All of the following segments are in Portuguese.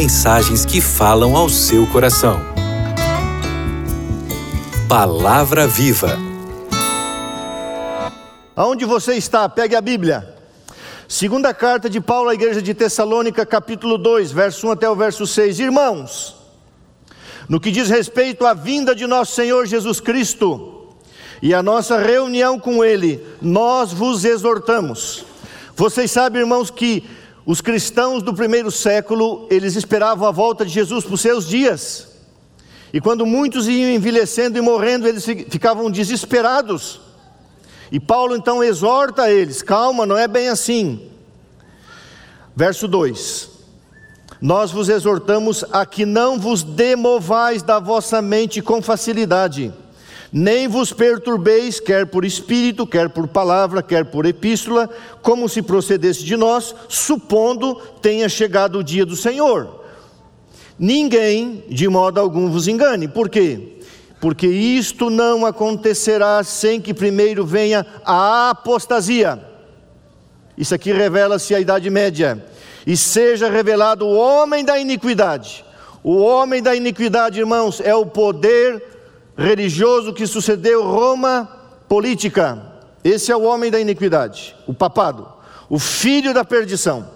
mensagens que falam ao seu coração. Palavra Viva. Aonde você está? Pegue a Bíblia. Segunda carta de Paulo à igreja de Tessalônica, capítulo 2, verso 1 até o verso 6. Irmãos, no que diz respeito à vinda de nosso Senhor Jesus Cristo e a nossa reunião com Ele, nós vos exortamos. Vocês sabem, irmãos, que os cristãos do primeiro século, eles esperavam a volta de Jesus por seus dias. E quando muitos iam envelhecendo e morrendo, eles ficavam desesperados. E Paulo então exorta eles: calma, não é bem assim. Verso 2: Nós vos exortamos a que não vos demovais da vossa mente com facilidade, nem vos perturbeis, quer por espírito, quer por palavra, quer por epístola, como se procedesse de nós, supondo tenha chegado o dia do Senhor Ninguém, de modo algum, vos engane. Por quê? Porque isto não acontecerá sem que primeiro venha a apostasia. Isso aqui revela-se a Idade Média. E seja revelado o homem da iniquidade. O homem da iniquidade, irmãos, é o poder religioso que sucedeu Roma política. Esse é o homem da iniquidade, o papado, o filho da perdição,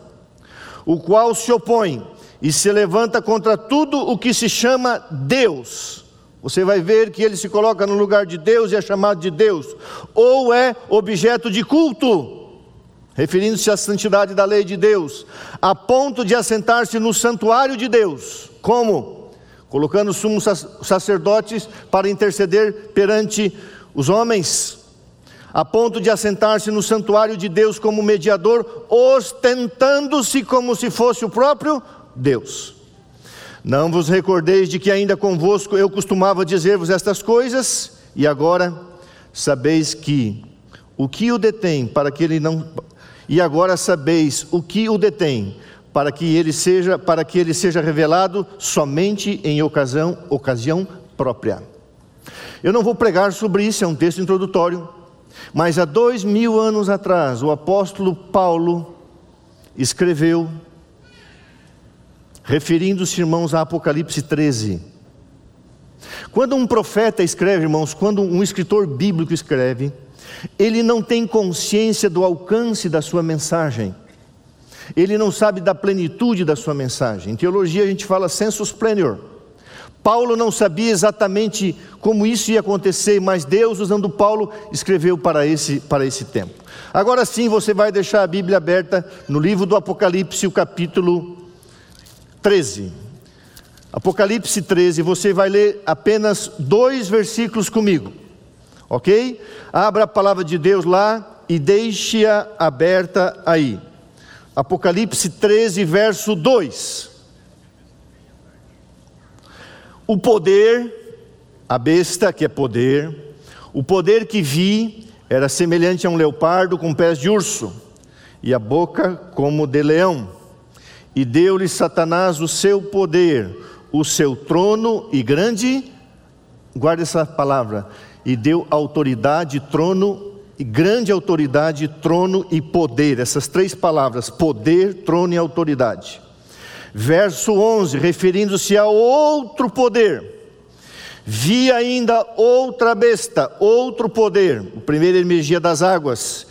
o qual se opõe e se levanta contra tudo o que se chama Deus. Você vai ver que ele se coloca no lugar de Deus e é chamado de Deus, ou é objeto de culto, referindo-se à santidade da lei de Deus, a ponto de assentar-se no santuário de Deus. Como? Colocando sumos sacerdotes para interceder perante os homens, a ponto de assentar-se no santuário de Deus como mediador, ostentando-se como se fosse o próprio Deus. Não vos recordeis de que ainda convosco eu costumava dizer-vos estas coisas, e agora sabeis que o que o detém para que ele não e agora sabeis o que o detém para que ele seja para que ele seja revelado somente em ocasião ocasião própria. Eu não vou pregar sobre isso, é um texto introdutório, mas há dois mil anos atrás o apóstolo Paulo escreveu referindo-se, irmãos, a Apocalipse 13. Quando um profeta escreve, irmãos, quando um escritor bíblico escreve, ele não tem consciência do alcance da sua mensagem. Ele não sabe da plenitude da sua mensagem. Em teologia a gente fala sensus plenior. Paulo não sabia exatamente como isso ia acontecer, mas Deus, usando Paulo, escreveu para esse, para esse tempo. Agora sim, você vai deixar a Bíblia aberta no livro do Apocalipse, o capítulo 13. Apocalipse 13, você vai ler apenas dois versículos comigo, ok? Abra a palavra de Deus lá e deixe-a aberta aí. Apocalipse 13, verso 2. O poder, a besta que é poder, o poder que vi era semelhante a um leopardo com pés de urso e a boca como de leão e deu-lhe Satanás o seu poder, o seu trono e grande, guarde essa palavra, e deu autoridade, trono grande autoridade, trono e poder, essas três palavras, poder, trono e autoridade. Verso 11, referindo-se a outro poder. Vi ainda outra besta, outro poder. O primeiro emergia das águas.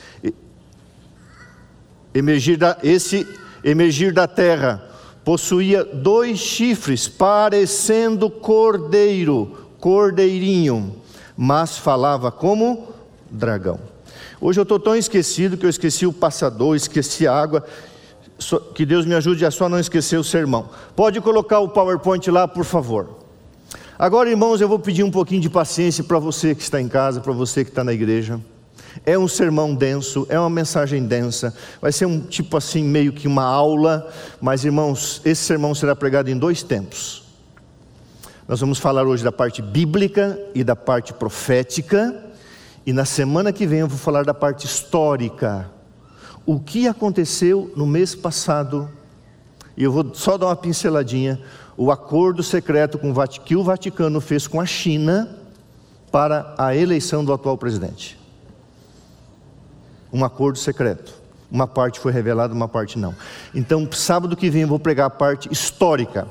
Emergir da, esse emergir da terra, possuía dois chifres, parecendo cordeiro, cordeirinho, mas falava como dragão. Hoje eu estou tão esquecido que eu esqueci o passador, esqueci a água. Que Deus me ajude a só não esquecer o sermão. Pode colocar o PowerPoint lá, por favor. Agora, irmãos, eu vou pedir um pouquinho de paciência para você que está em casa, para você que está na igreja. É um sermão denso, é uma mensagem densa, vai ser um tipo assim, meio que uma aula, mas irmãos, esse sermão será pregado em dois tempos. Nós vamos falar hoje da parte bíblica e da parte profética, e na semana que vem eu vou falar da parte histórica. O que aconteceu no mês passado, e eu vou só dar uma pinceladinha: o acordo secreto que o Vaticano fez com a China para a eleição do atual presidente um acordo secreto. Uma parte foi revelada, uma parte não. Então, sábado que vem eu vou pregar a parte histórica.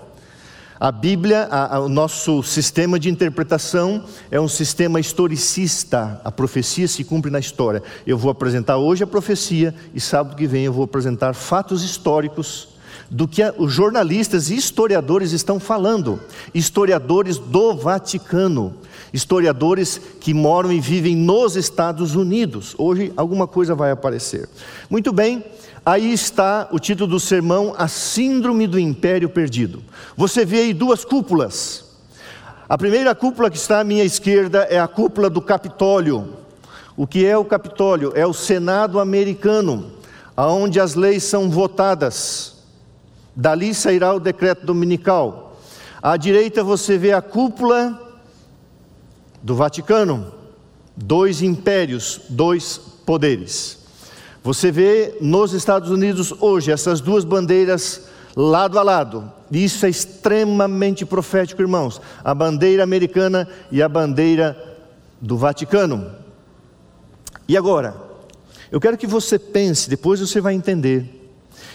A Bíblia, a, a, o nosso sistema de interpretação é um sistema historicista. A profecia se cumpre na história. Eu vou apresentar hoje a profecia e sábado que vem eu vou apresentar fatos históricos do que os jornalistas e historiadores estão falando. Historiadores do Vaticano, historiadores que moram e vivem nos Estados Unidos. Hoje alguma coisa vai aparecer. Muito bem, aí está o título do sermão: A Síndrome do Império Perdido. Você vê aí duas cúpulas. A primeira cúpula que está à minha esquerda é a cúpula do Capitólio. O que é o Capitólio? É o Senado americano, aonde as leis são votadas. Dali sairá o decreto dominical. À direita você vê a cúpula do Vaticano, dois impérios, dois poderes. Você vê nos Estados Unidos hoje essas duas bandeiras lado a lado. Isso é extremamente profético, irmãos. A bandeira americana e a bandeira do Vaticano. E agora, eu quero que você pense, depois você vai entender.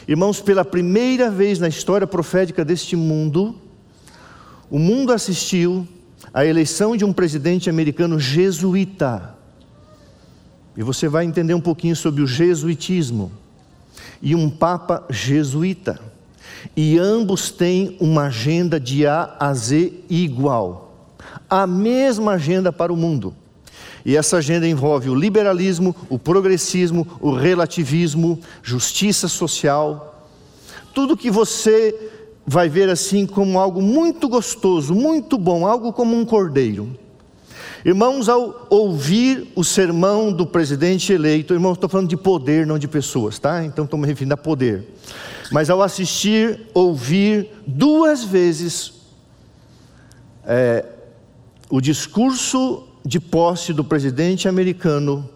Irmãos, pela primeira vez na história profética deste mundo, o mundo assistiu à eleição de um presidente americano jesuíta. E você vai entender um pouquinho sobre o jesuitismo. E um papa jesuíta. E ambos têm uma agenda de A a Z igual. A mesma agenda para o mundo. E essa agenda envolve o liberalismo, o progressismo, o relativismo, justiça social. Tudo que você vai ver assim como algo muito gostoso, muito bom, algo como um cordeiro. Irmãos, ao ouvir o sermão do presidente eleito, irmãos, estou falando de poder, não de pessoas, tá? Então estou me referindo a poder. Mas ao assistir, ouvir duas vezes é, o discurso de posse do presidente americano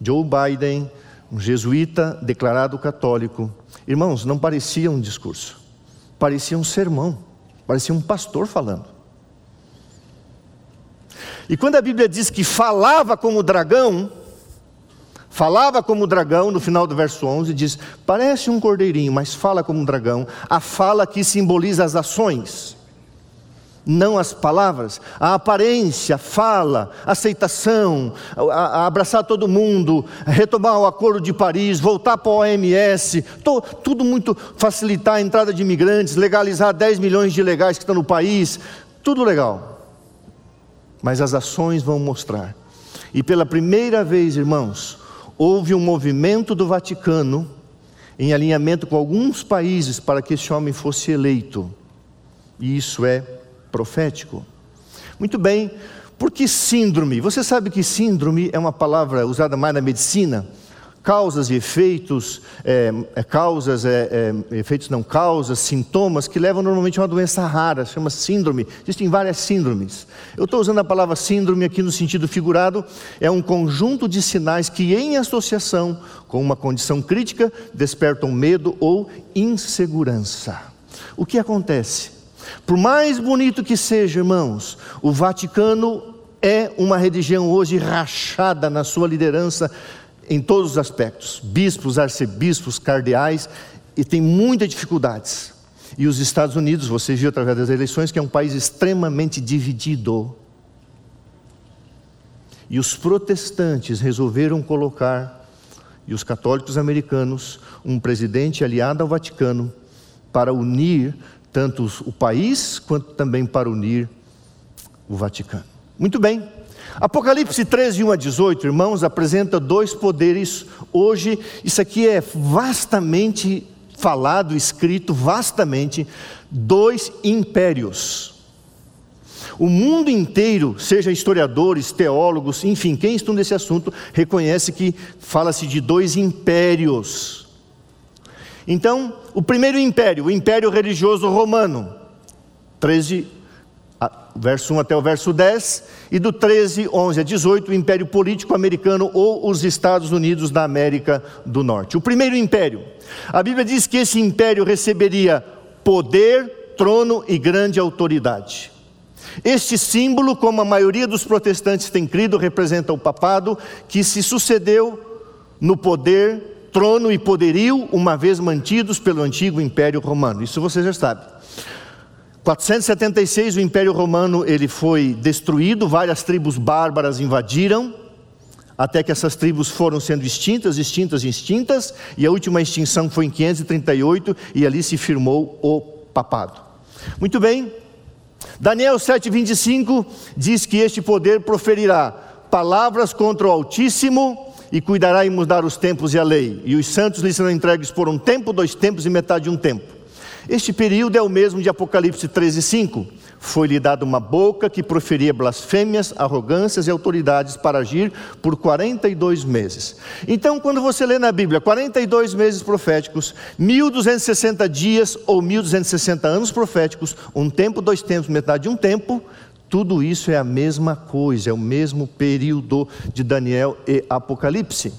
Joe Biden, um jesuíta declarado católico. Irmãos, não parecia um discurso, parecia um sermão, parecia um pastor falando. E quando a Bíblia diz que falava como dragão, falava como dragão, no final do verso 11, diz: parece um cordeirinho, mas fala como um dragão. A fala que simboliza as ações não as palavras, a aparência, a fala, a aceitação, a, a abraçar todo mundo, retomar o Acordo de Paris, voltar para a OMS, to, tudo muito facilitar a entrada de imigrantes, legalizar 10 milhões de ilegais que estão no país, tudo legal. Mas as ações vão mostrar. E pela primeira vez, irmãos, houve um movimento do Vaticano em alinhamento com alguns países para que esse homem fosse eleito. E isso é profético. Muito bem, por que síndrome? Você sabe que síndrome é uma palavra usada mais na medicina? Causas e efeitos, é, é, causas, é, é efeitos não causas, sintomas que levam normalmente a uma doença rara, chama síndrome. Existem várias síndromes. Eu estou usando a palavra síndrome aqui no sentido figurado, é um conjunto de sinais que, em associação com uma condição crítica, despertam medo ou insegurança. O que acontece? Por mais bonito que seja, irmãos, o Vaticano é uma religião hoje rachada na sua liderança em todos os aspectos bispos, arcebispos, cardeais e tem muitas dificuldades. E os Estados Unidos, você viu através das eleições, que é um país extremamente dividido. E os protestantes resolveram colocar, e os católicos americanos, um presidente aliado ao Vaticano para unir tanto o país quanto também para unir o Vaticano. Muito bem. Apocalipse 13, 1 a 18, irmãos, apresenta dois poderes. Hoje, isso aqui é vastamente falado, escrito vastamente, dois impérios. O mundo inteiro, seja historiadores, teólogos, enfim, quem estuda esse assunto, reconhece que fala-se de dois impérios. Então, o primeiro império, o império religioso romano, 13, verso 1 até o verso 10, e do 13, 11 a 18, o império político americano ou os Estados Unidos da América do Norte. O primeiro império, a Bíblia diz que esse império receberia poder, trono e grande autoridade. Este símbolo, como a maioria dos protestantes tem crido, representa o papado que se sucedeu no poder trono e poderio, uma vez mantidos pelo antigo Império Romano. Isso você já sabe. 476 o Império Romano ele foi destruído, várias tribos bárbaras invadiram, até que essas tribos foram sendo extintas, extintas, extintas, e a última extinção foi em 538 e ali se firmou o papado. Muito bem. Daniel 7:25 diz que este poder proferirá palavras contra o Altíssimo e cuidará em mudar os tempos e a lei. E os santos lhe serão entregues por um tempo, dois tempos e metade de um tempo. Este período é o mesmo de Apocalipse 13, 5. Foi-lhe dada uma boca que proferia blasfêmias, arrogâncias e autoridades para agir por 42 meses. Então, quando você lê na Bíblia 42 meses proféticos, 1260 dias ou 1260 anos proféticos, um tempo, dois tempos, metade de um tempo, tudo isso é a mesma coisa, é o mesmo período de Daniel e Apocalipse.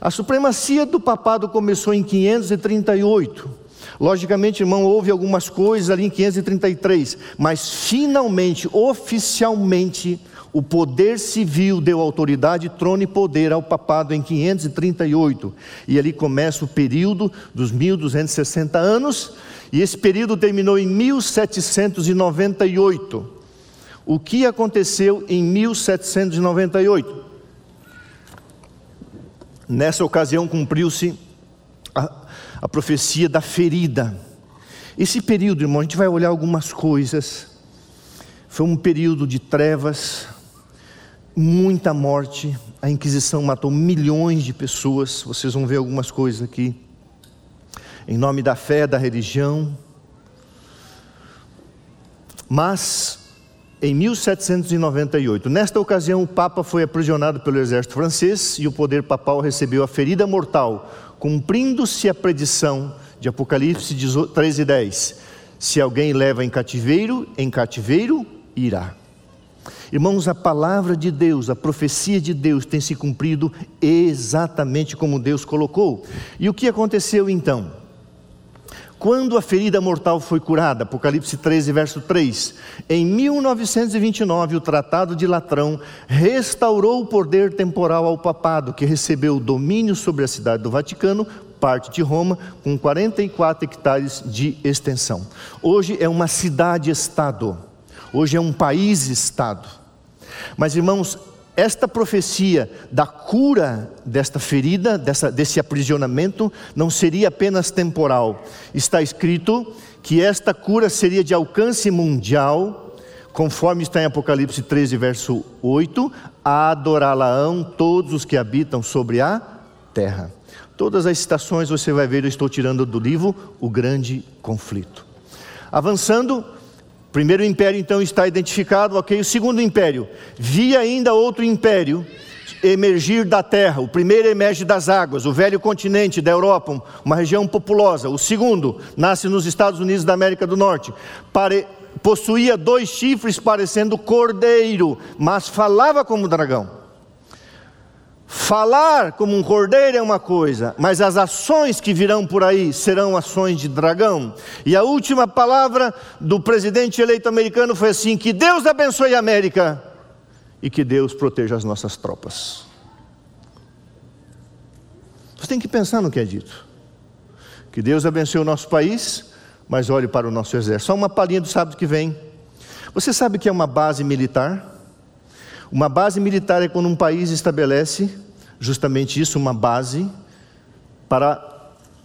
A supremacia do papado começou em 538. Logicamente, irmão, houve algumas coisas ali em 533, mas finalmente, oficialmente, o poder civil deu autoridade, trono e poder ao papado em 538. E ali começa o período dos 1260 anos, e esse período terminou em 1798 o que aconteceu em 1798. Nessa ocasião cumpriu-se a, a, profecia da ferida. Esse período, irmão, a gente vai olhar algumas coisas. Foi um período de trevas, muita morte. A Inquisição matou milhões de pessoas. Vocês vão ver algumas coisas aqui. Em nome da fé, da religião. Mas em 1798. Nesta ocasião, o Papa foi aprisionado pelo exército francês e o poder papal recebeu a ferida mortal, cumprindo-se a predição de Apocalipse 13:10. Se alguém leva em cativeiro, em cativeiro irá. Irmãos, a palavra de Deus, a profecia de Deus tem se cumprido exatamente como Deus colocou. E o que aconteceu então? Quando a ferida mortal foi curada, Apocalipse 13, verso 3, em 1929, o Tratado de Latrão restaurou o poder temporal ao papado, que recebeu o domínio sobre a cidade do Vaticano, parte de Roma, com 44 hectares de extensão. Hoje é uma cidade-estado, hoje é um país-estado. Mas, irmãos, esta profecia da cura desta ferida, dessa, desse aprisionamento, não seria apenas temporal. Está escrito que esta cura seria de alcance mundial, conforme está em Apocalipse 13, verso 8: adorá-la-ão todos os que habitam sobre a terra. Todas as citações você vai ver, eu estou tirando do livro O Grande Conflito. Avançando, primeiro império então está identificado, ok. O segundo império, vi ainda outro império emergir da terra. O primeiro emerge das águas, o velho continente da Europa, uma região populosa. O segundo nasce nos Estados Unidos da América do Norte. Pare... Possuía dois chifres parecendo cordeiro, mas falava como dragão. Falar como um cordeiro é uma coisa, mas as ações que virão por aí serão ações de dragão. E a última palavra do presidente eleito americano foi assim: que Deus abençoe a América e que Deus proteja as nossas tropas. Você tem que pensar no que é dito. Que Deus abençoe o nosso país, mas olhe para o nosso exército. Só uma palhinha do sábado que vem. Você sabe que é uma base militar? Uma base militar é quando um país estabelece justamente isso, uma base para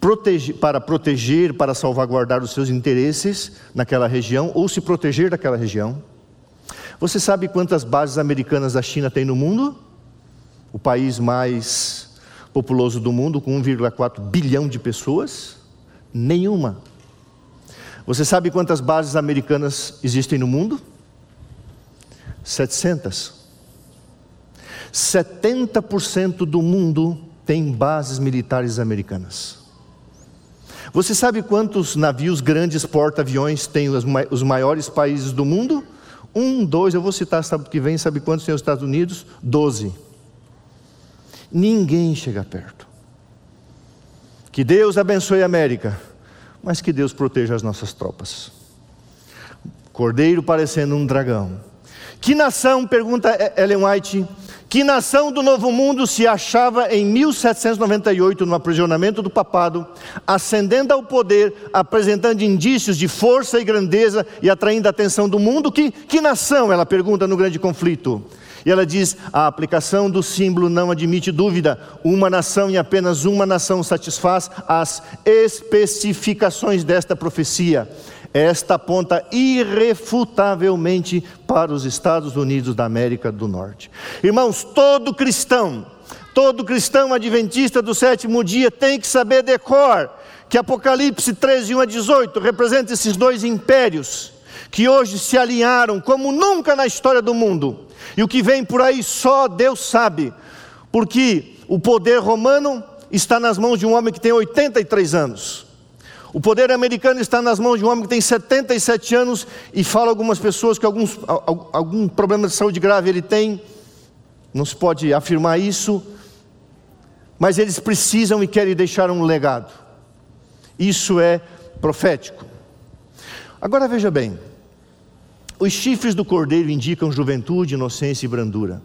proteger, para proteger, para salvaguardar os seus interesses naquela região ou se proteger daquela região. Você sabe quantas bases americanas a China tem no mundo? O país mais populoso do mundo, com 1,4 bilhão de pessoas? Nenhuma. Você sabe quantas bases americanas existem no mundo? 700. 70% do mundo tem bases militares americanas. Você sabe quantos navios grandes porta-aviões têm os maiores países do mundo? Um, dois, eu vou citar sábado que vem, sabe quantos tem os Estados Unidos? Doze. Ninguém chega perto. Que Deus abençoe a América, mas que Deus proteja as nossas tropas. Cordeiro parecendo um dragão. Que nação, pergunta Ellen White, Que nação do Novo Mundo se achava em 1798 no aprisionamento do papado, ascendendo ao poder, apresentando indícios de força e grandeza e atraindo a atenção do mundo? Que, que nação? Ela pergunta no grande conflito. E ela diz: a aplicação do símbolo não admite dúvida. Uma nação e apenas uma nação satisfaz as especificações desta profecia. Esta aponta irrefutavelmente para os Estados Unidos da América do Norte. Irmãos, todo cristão, todo cristão adventista do sétimo dia tem que saber decor que Apocalipse 13, 1 a 18 representa esses dois impérios que hoje se alinharam como nunca na história do mundo. E o que vem por aí só Deus sabe, porque o poder romano está nas mãos de um homem que tem 83 anos. O poder americano está nas mãos de um homem que tem 77 anos e fala algumas pessoas que alguns, algum problema de saúde grave ele tem. Não se pode afirmar isso, mas eles precisam e querem deixar um legado. Isso é profético. Agora veja bem, os chifres do cordeiro indicam juventude, inocência e brandura,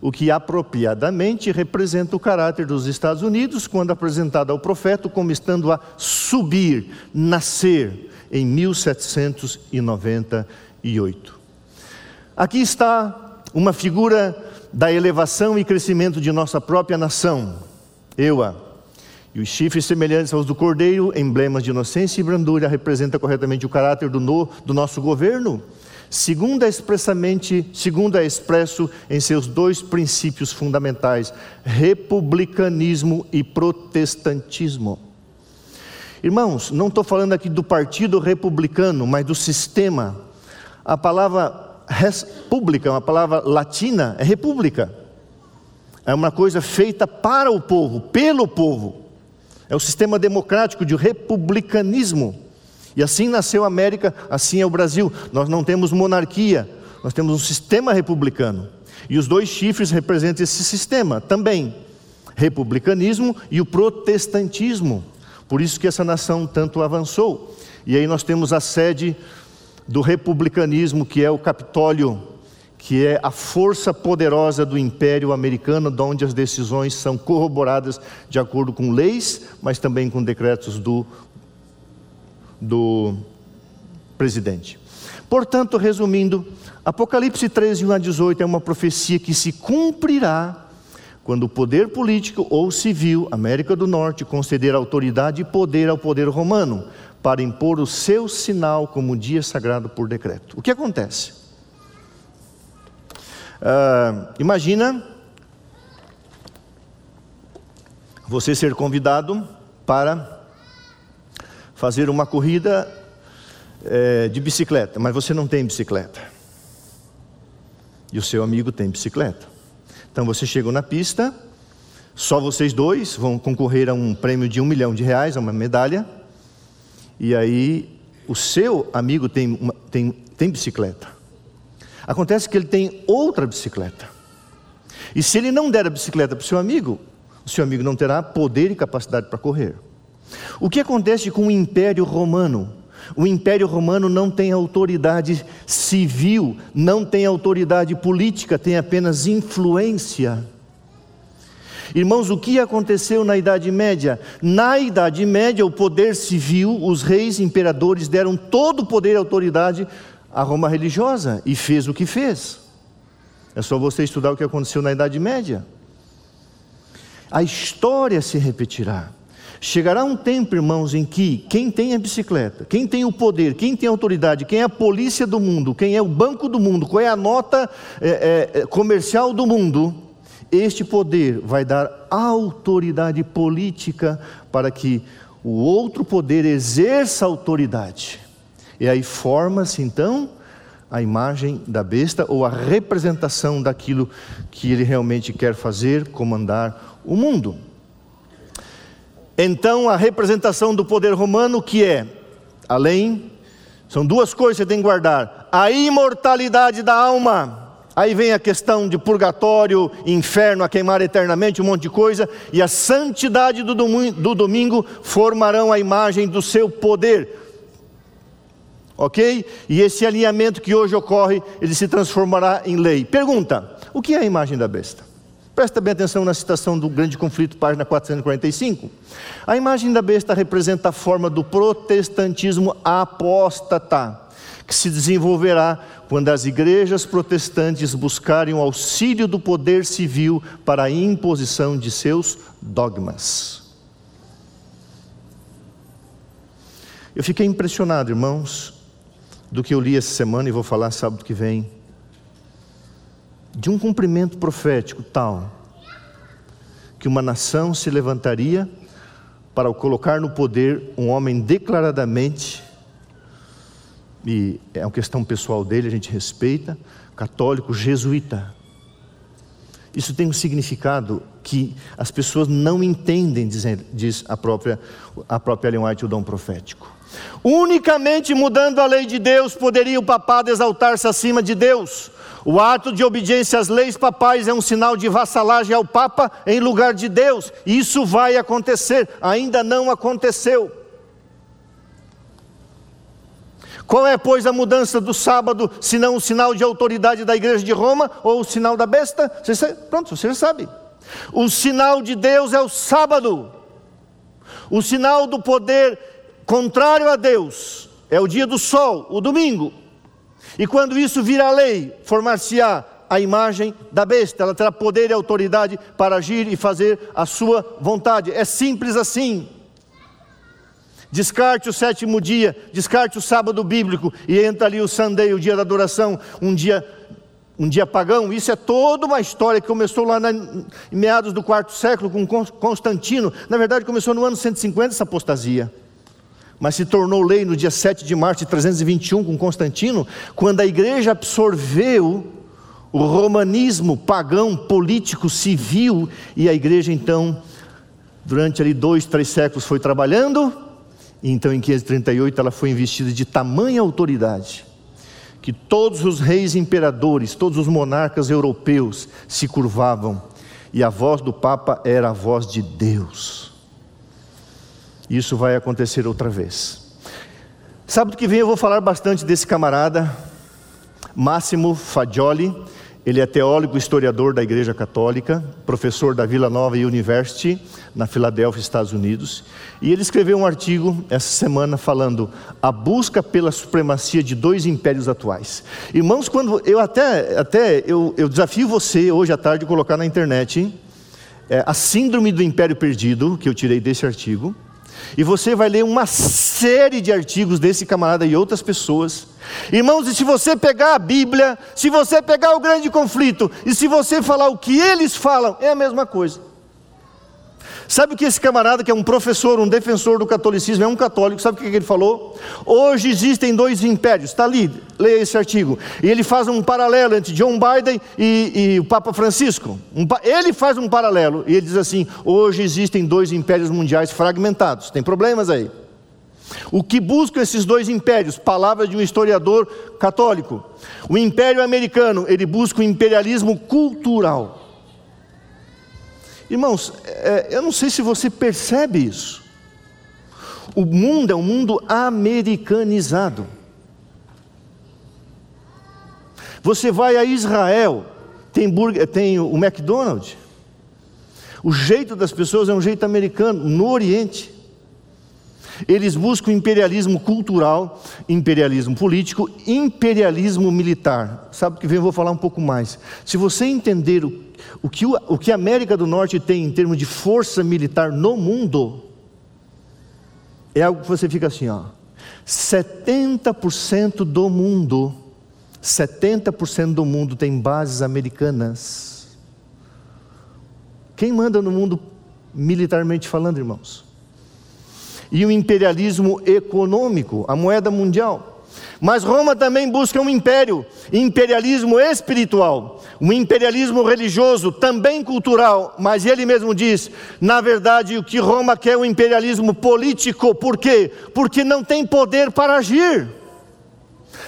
o que apropriadamente representa o caráter dos Estados Unidos quando apresentado ao profeta como estando a subir, nascer em 1798. Aqui está uma figura da elevação e crescimento de nossa própria nação, Eua. E os chifres semelhantes aos do cordeiro, emblemas de inocência e brandura, representam corretamente o caráter do, no, do nosso governo segundo é expressamente, segundo é expresso em seus dois princípios fundamentais: republicanismo e protestantismo. Irmãos, não estou falando aqui do partido republicano, mas do sistema. A palavra república, uma palavra latina, é república. É uma coisa feita para o povo, pelo povo. É o sistema democrático de republicanismo. E assim nasceu a América, assim é o Brasil. Nós não temos monarquia, nós temos um sistema republicano. E os dois chifres representam esse sistema também: republicanismo e o protestantismo. Por isso que essa nação tanto avançou. E aí nós temos a sede do republicanismo, que é o Capitólio, que é a força poderosa do Império Americano, onde as decisões são corroboradas de acordo com leis, mas também com decretos do do presidente. Portanto, resumindo, Apocalipse 13, 1 a 18 é uma profecia que se cumprirá quando o poder político ou civil, América do Norte, conceder autoridade e poder ao poder romano para impor o seu sinal como dia sagrado por decreto. O que acontece? Uh, imagina você ser convidado para fazer uma corrida é, de bicicleta, mas você não tem bicicleta. E o seu amigo tem bicicleta. Então você chega na pista, só vocês dois vão concorrer a um prêmio de um milhão de reais, a uma medalha. E aí o seu amigo tem, uma, tem, tem bicicleta. Acontece que ele tem outra bicicleta. E se ele não der a bicicleta para o seu amigo, o seu amigo não terá poder e capacidade para correr. O que acontece com o Império Romano? O Império Romano não tem autoridade civil, não tem autoridade política, tem apenas influência. Irmãos, o que aconteceu na Idade Média? Na Idade Média, o poder civil, os reis, imperadores deram todo o poder e autoridade à Roma religiosa e fez o que fez. É só você estudar o que aconteceu na Idade Média. A história se repetirá. Chegará um tempo, irmãos, em que quem tem a bicicleta, quem tem o poder, quem tem a autoridade, quem é a polícia do mundo, quem é o banco do mundo, qual é a nota é, é, comercial do mundo, este poder vai dar autoridade política para que o outro poder exerça autoridade. E aí forma-se então a imagem da besta ou a representação daquilo que ele realmente quer fazer, comandar o mundo. Então, a representação do poder romano, que é, além, são duas coisas que tem que guardar: a imortalidade da alma. Aí vem a questão de purgatório, inferno, a queimar eternamente, um monte de coisa, e a santidade do domingo, do domingo formarão a imagem do seu poder. Ok? E esse alinhamento que hoje ocorre, ele se transformará em lei. Pergunta: o que é a imagem da besta? Presta bem atenção na citação do Grande Conflito, página 445. A imagem da besta representa a forma do protestantismo apóstata, que se desenvolverá quando as igrejas protestantes buscarem o auxílio do poder civil para a imposição de seus dogmas. Eu fiquei impressionado, irmãos, do que eu li essa semana e vou falar sábado que vem de um cumprimento profético tal que uma nação se levantaria para colocar no poder um homem declaradamente, e é uma questão pessoal dele, a gente respeita, católico jesuíta. Isso tem um significado que as pessoas não entendem, diz, a própria, a própria Ellen White, o dom profético. Unicamente mudando a lei de Deus poderia o papado exaltar-se acima de Deus. O ato de obediência às leis papais é um sinal de vassalagem ao Papa em lugar de Deus. Isso vai acontecer, ainda não aconteceu. Qual é, pois, a mudança do sábado, se não o sinal de autoridade da igreja de Roma ou o sinal da besta? Você, pronto, você já sabe. O sinal de Deus é o sábado. O sinal do poder contrário a Deus é o dia do sol, o domingo. E quando isso vira lei, formar-se-á a imagem da besta, ela terá poder e autoridade para agir e fazer a sua vontade. É simples assim. Descarte o sétimo dia, descarte o sábado bíblico e entra ali o Sunday, o dia da adoração, um dia um dia pagão. Isso é toda uma história que começou lá na, em meados do quarto século com Constantino. Na verdade, começou no ano 150 essa apostasia mas se tornou lei no dia 7 de março de 321 com Constantino, quando a igreja absorveu o romanismo pagão, político, civil, e a igreja então, durante ali dois, três séculos foi trabalhando, e então em 538 ela foi investida de tamanha autoridade, que todos os reis imperadores, todos os monarcas europeus se curvavam, e a voz do Papa era a voz de Deus. Isso vai acontecer outra vez. Sábado que vem eu vou falar bastante desse camarada, Máximo Fagioli. Ele é teólogo historiador da Igreja Católica, professor da Vila Nova University, na Filadélfia, Estados Unidos. E ele escreveu um artigo essa semana falando a busca pela supremacia de dois impérios atuais. Irmãos, quando eu até, até eu, eu desafio você hoje à tarde a colocar na internet é, a síndrome do império perdido, que eu tirei desse artigo. E você vai ler uma série de artigos desse camarada e outras pessoas. Irmãos, e se você pegar a Bíblia, se você pegar o grande conflito, e se você falar o que eles falam, é a mesma coisa. Sabe o que esse camarada, que é um professor, um defensor do catolicismo, é um católico, sabe o que ele falou? Hoje existem dois impérios, está ali, leia esse artigo. E ele faz um paralelo entre John Biden e, e o Papa Francisco. Um, ele faz um paralelo, e ele diz assim: hoje existem dois impérios mundiais fragmentados, tem problemas aí. O que buscam esses dois impérios? Palavra de um historiador católico. O império americano, ele busca o imperialismo cultural. Irmãos, é, eu não sei se você percebe isso. O mundo é um mundo americanizado. Você vai a Israel, tem, burger, tem o McDonald's. O jeito das pessoas é um jeito americano, no Oriente. Eles buscam imperialismo cultural, imperialismo político, imperialismo militar. Sabe o que vem? Eu vou falar um pouco mais. Se você entender o, o, que, o que a América do Norte tem em termos de força militar no mundo, é algo que você fica assim, ó. 70% do mundo, 70% do mundo tem bases americanas. Quem manda no mundo militarmente falando, irmãos? E o imperialismo econômico, a moeda mundial. Mas Roma também busca um império, imperialismo espiritual, um imperialismo religioso, também cultural, mas ele mesmo diz, na verdade, o que Roma quer é um imperialismo político, por quê? Porque não tem poder para agir.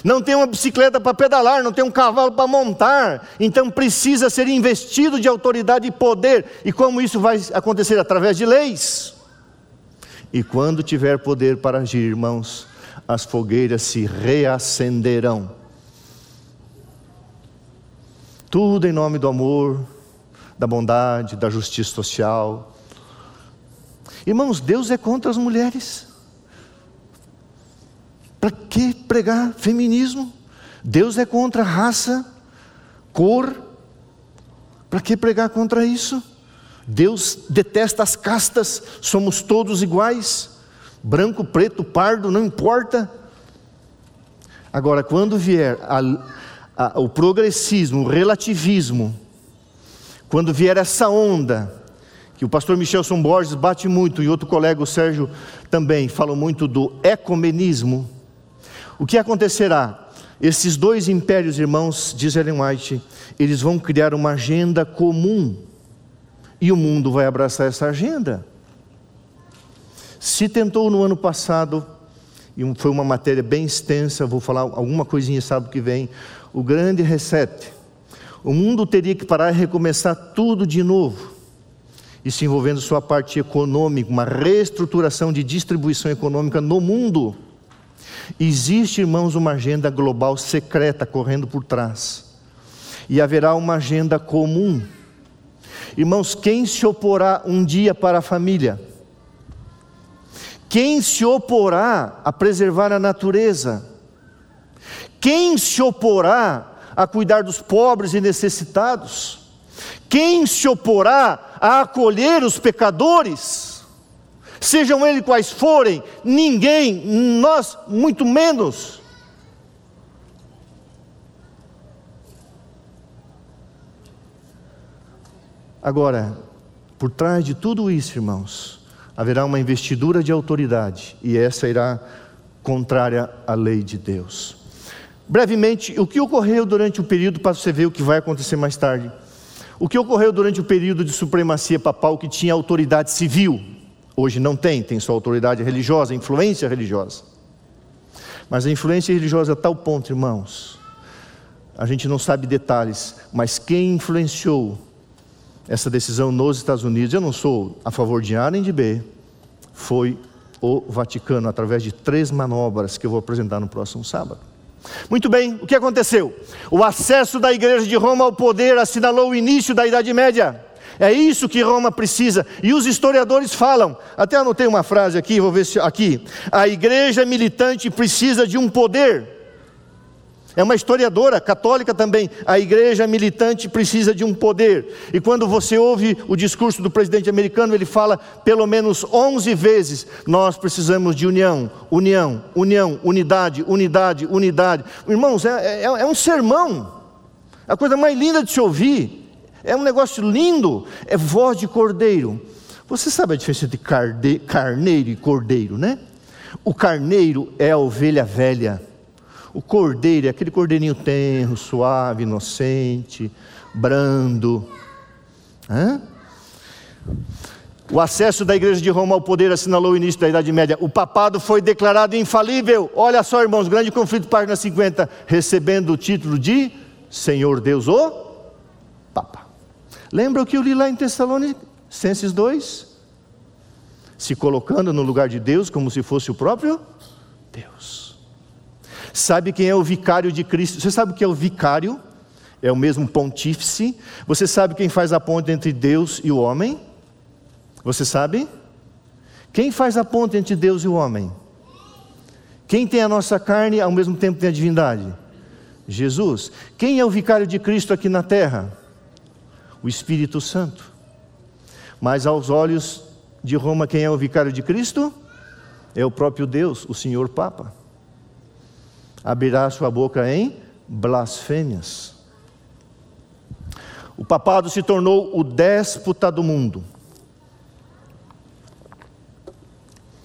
Não tem uma bicicleta para pedalar, não tem um cavalo para montar, então precisa ser investido de autoridade e poder. E como isso vai acontecer através de leis? E quando tiver poder para agir, irmãos, as fogueiras se reacenderão. Tudo em nome do amor, da bondade, da justiça social. Irmãos, Deus é contra as mulheres. Para que pregar feminismo? Deus é contra raça, cor. Para que pregar contra isso? Deus detesta as castas, somos todos iguais, branco, preto, pardo, não importa. Agora, quando vier a, a, o progressismo, o relativismo, quando vier essa onda, que o pastor Michelson Borges bate muito, e outro colega, o Sérgio, também, falam muito do ecumenismo, o que acontecerá? Esses dois impérios, irmãos, diz Ellen White, eles vão criar uma agenda comum, e o mundo vai abraçar essa agenda. Se tentou no ano passado, e foi uma matéria bem extensa, vou falar alguma coisinha sábado que vem, o grande reset o mundo teria que parar e recomeçar tudo de novo. Isso envolvendo sua parte econômica, uma reestruturação de distribuição econômica no mundo. Existe, irmãos, uma agenda global secreta correndo por trás. E haverá uma agenda comum. Irmãos, quem se oporá um dia para a família? Quem se oporá a preservar a natureza? Quem se oporá a cuidar dos pobres e necessitados? Quem se oporá a acolher os pecadores? Sejam eles quais forem, ninguém, nós muito menos. Agora, por trás de tudo isso, irmãos, haverá uma investidura de autoridade, e essa irá contrária à lei de Deus. Brevemente, o que ocorreu durante o período, para você ver o que vai acontecer mais tarde. O que ocorreu durante o período de supremacia papal que tinha autoridade civil, hoje não tem, tem só autoridade religiosa, influência religiosa. Mas a influência religiosa a tal ponto, irmãos, a gente não sabe detalhes, mas quem influenciou essa decisão nos Estados Unidos, eu não sou a favor de A nem de B, foi o Vaticano, através de três manobras que eu vou apresentar no próximo sábado. Muito bem, o que aconteceu? O acesso da igreja de Roma ao poder assinalou o início da Idade Média. É isso que Roma precisa. E os historiadores falam, até anotei uma frase aqui, vou ver se aqui. A igreja militante precisa de um poder é uma historiadora católica também. A igreja militante precisa de um poder. E quando você ouve o discurso do presidente americano, ele fala pelo menos 11 vezes: nós precisamos de união, união, união, unidade, unidade, unidade. Irmãos, é, é, é um sermão. A coisa mais linda de se ouvir. É um negócio lindo. É voz de cordeiro. Você sabe a diferença entre carneiro e cordeiro, né? O carneiro é a ovelha velha. O cordeiro aquele cordeirinho tenro, suave, inocente, brando. Hã? O acesso da igreja de Roma ao poder assinalou o início da Idade Média. O papado foi declarado infalível. Olha só, irmãos, grande conflito, página 50, recebendo o título de Senhor Deus o Papa. Lembra o que eu li lá em Tessalonicenses 2? Se colocando no lugar de Deus como se fosse o próprio Deus. Sabe quem é o vicário de Cristo? Você sabe o que é o vicário? É o mesmo pontífice. Você sabe quem faz a ponte entre Deus e o homem? Você sabe? Quem faz a ponte entre Deus e o homem? Quem tem a nossa carne ao mesmo tempo tem a divindade? Jesus. Quem é o vicário de Cristo aqui na terra? O Espírito Santo. Mas aos olhos de Roma, quem é o vicário de Cristo? É o próprio Deus, o Senhor Papa abrirá sua boca em blasfêmias. O papado se tornou o déspota do mundo.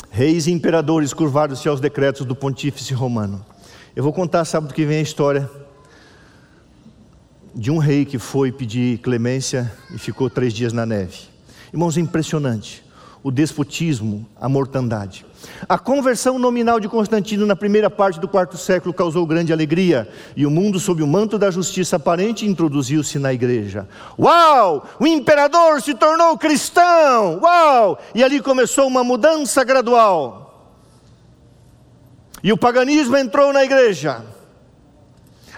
Reis e imperadores curvaram-se aos decretos do pontífice romano. Eu vou contar sábado que vem a história de um rei que foi pedir clemência e ficou três dias na neve. Irmãos, é impressionante o despotismo, a mortandade. A conversão nominal de Constantino na primeira parte do quarto século causou grande alegria, e o mundo, sob o manto da justiça aparente, introduziu-se na igreja. Uau! O imperador se tornou cristão! Uau! E ali começou uma mudança gradual. E o paganismo entrou na igreja.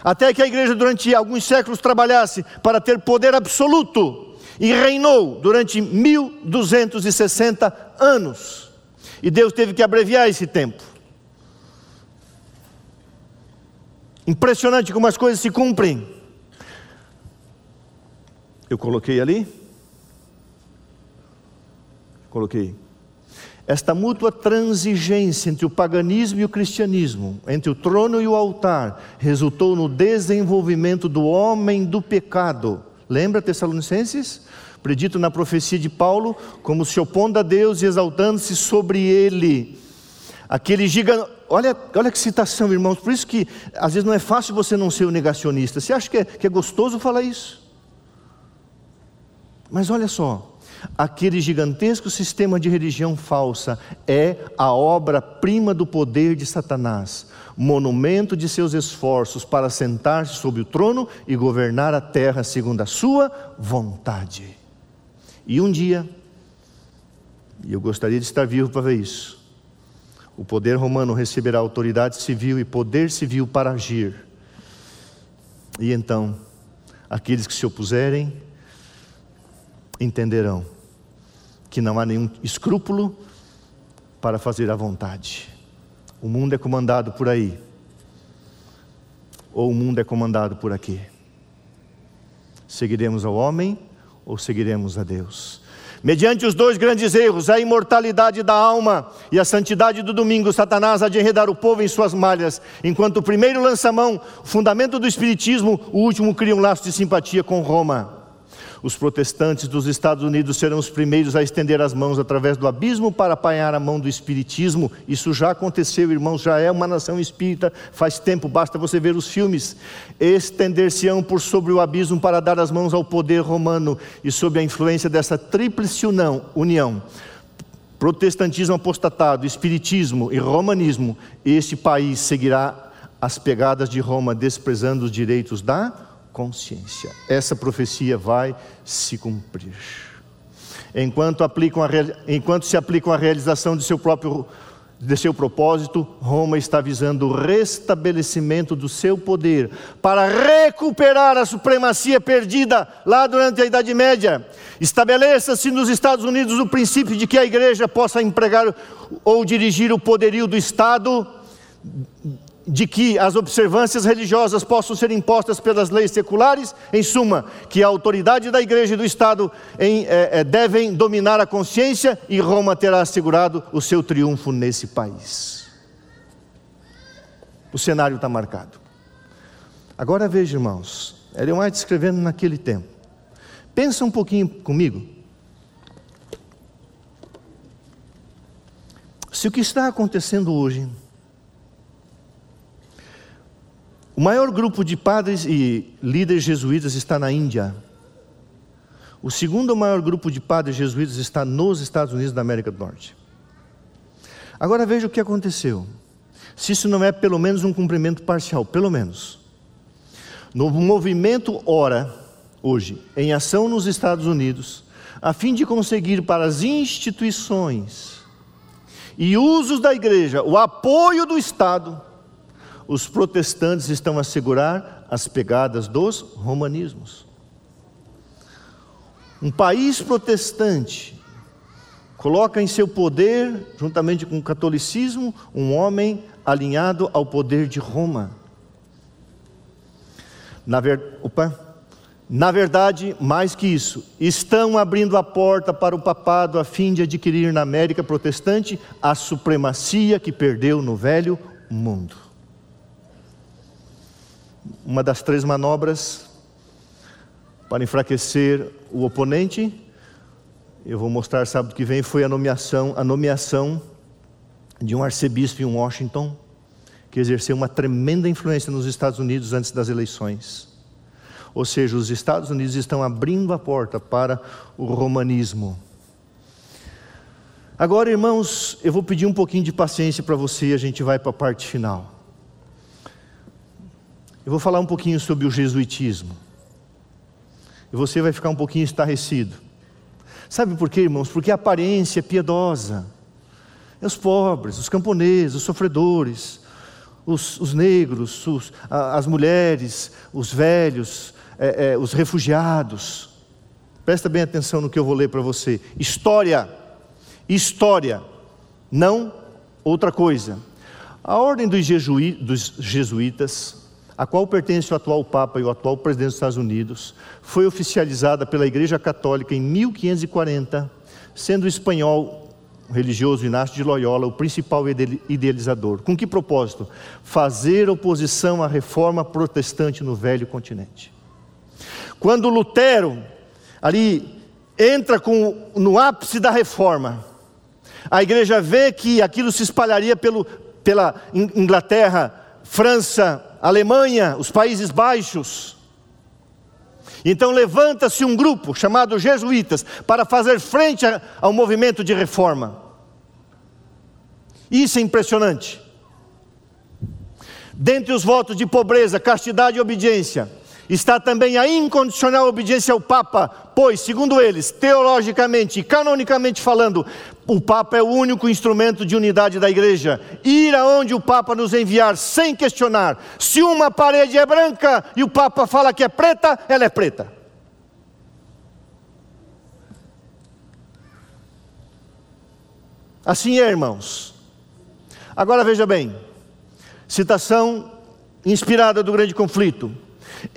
Até que a igreja, durante alguns séculos, trabalhasse para ter poder absoluto e reinou durante 1260 anos. E Deus teve que abreviar esse tempo. Impressionante como as coisas se cumprem. Eu coloquei ali. Coloquei. Esta mútua transigência entre o paganismo e o cristianismo, entre o trono e o altar, resultou no desenvolvimento do homem do pecado. Lembra Tessalonicenses? Predito na profecia de Paulo, como se opondo a Deus e exaltando-se sobre ele. Aquele gigante. Olha, olha que citação, irmãos. Por isso que às vezes não é fácil você não ser o um negacionista. Você acha que é, que é gostoso falar isso? Mas olha só, Aquele gigantesco sistema de religião falsa é a obra-prima do poder de Satanás, monumento de seus esforços para sentar-se sobre o trono e governar a terra segundo a sua vontade. E um dia, e eu gostaria de estar vivo para ver isso, o poder romano receberá autoridade civil e poder civil para agir. E então, aqueles que se opuserem entenderão que não há nenhum escrúpulo para fazer a vontade. O mundo é comandado por aí, ou o mundo é comandado por aqui. Seguiremos ao homem ou seguiremos a Deus? Mediante os dois grandes erros, a imortalidade da alma e a santidade do domingo, Satanás há de enredar o povo em suas malhas, enquanto o primeiro lança mão, o fundamento do Espiritismo, o último cria um laço de simpatia com Roma. Os protestantes dos Estados Unidos serão os primeiros a estender as mãos através do abismo para apanhar a mão do espiritismo. Isso já aconteceu, irmãos, já é uma nação espírita faz tempo, basta você ver os filmes. Estender-se-ão por sobre o abismo para dar as mãos ao poder romano e sob a influência dessa tríplice união, protestantismo apostatado, espiritismo e romanismo, este país seguirá as pegadas de Roma, desprezando os direitos da consciência. Essa profecia vai se cumprir. Enquanto, aplicam a, enquanto se aplicam a realização de seu próprio de seu propósito, Roma está visando o restabelecimento do seu poder para recuperar a supremacia perdida lá durante a Idade Média. Estabeleça-se nos Estados Unidos o princípio de que a igreja possa empregar ou dirigir o poderio do Estado de que as observâncias religiosas possam ser impostas pelas leis seculares, em suma, que a autoridade da igreja e do Estado em, é, é, devem dominar a consciência e Roma terá assegurado o seu triunfo nesse país. O cenário está marcado. Agora veja, irmãos, Ellen White escrevendo naquele tempo. Pensa um pouquinho comigo. Se o que está acontecendo hoje O maior grupo de padres e líderes jesuítas está na Índia. O segundo maior grupo de padres jesuítas está nos Estados Unidos da América do Norte. Agora veja o que aconteceu. Se isso não é pelo menos um cumprimento parcial, pelo menos. No movimento Ora, hoje, em ação nos Estados Unidos, a fim de conseguir para as instituições e usos da igreja o apoio do Estado, os protestantes estão a segurar as pegadas dos romanismos. Um país protestante coloca em seu poder, juntamente com o catolicismo, um homem alinhado ao poder de Roma. Na, ver... Na verdade, mais que isso, estão abrindo a porta para o papado a fim de adquirir na América protestante a supremacia que perdeu no velho mundo uma das três manobras para enfraquecer o oponente. Eu vou mostrar sábado que vem foi a nomeação, a nomeação de um arcebispo em Washington que exerceu uma tremenda influência nos Estados Unidos antes das eleições. Ou seja, os Estados Unidos estão abrindo a porta para o romanismo. Agora, irmãos, eu vou pedir um pouquinho de paciência para você e a gente vai para a parte final. Eu vou falar um pouquinho sobre o jesuitismo. E você vai ficar um pouquinho estarrecido. Sabe por quê, irmãos? Porque a aparência é piedosa. É os pobres, os camponeses, os sofredores, os, os negros, os, as mulheres, os velhos, é, é, os refugiados. Presta bem atenção no que eu vou ler para você. História, história, não outra coisa. A ordem dos, jesuítas, a qual pertence o atual Papa e o atual presidente dos Estados Unidos, foi oficializada pela Igreja Católica em 1540, sendo o espanhol religioso Inácio de Loyola o principal idealizador. Com que propósito? Fazer oposição à reforma protestante no velho continente. Quando Lutero ali entra com, no ápice da reforma, a igreja vê que aquilo se espalharia pelo, pela Inglaterra, França, Alemanha, os Países Baixos. Então levanta-se um grupo chamado Jesuítas para fazer frente ao movimento de reforma. Isso é impressionante. Dentre os votos de pobreza, castidade e obediência, está também a incondicional obediência ao Papa, pois, segundo eles, teologicamente e canonicamente falando, o Papa é o único instrumento de unidade da igreja. Ir aonde o Papa nos enviar sem questionar. Se uma parede é branca e o Papa fala que é preta, ela é preta. Assim é, irmãos. Agora veja bem, citação inspirada do grande conflito.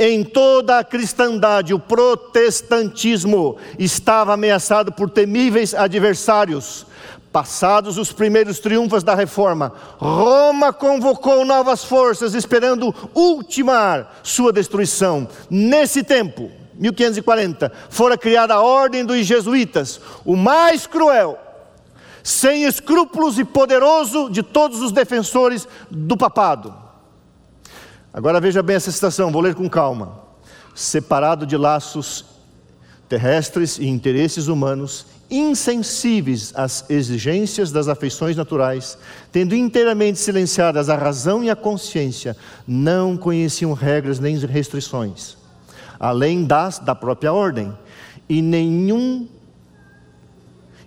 Em toda a cristandade, o protestantismo estava ameaçado por temíveis adversários. Passados os primeiros triunfos da reforma, Roma convocou novas forças, esperando ultimar sua destruição. Nesse tempo, 1540, fora criada a Ordem dos Jesuítas, o mais cruel, sem escrúpulos e poderoso de todos os defensores do papado. Agora veja bem essa citação, vou ler com calma. Separado de laços terrestres e interesses humanos, insensíveis às exigências das afeições naturais, tendo inteiramente silenciadas a razão e a consciência, não conheciam regras nem restrições, além das da própria ordem, e nenhum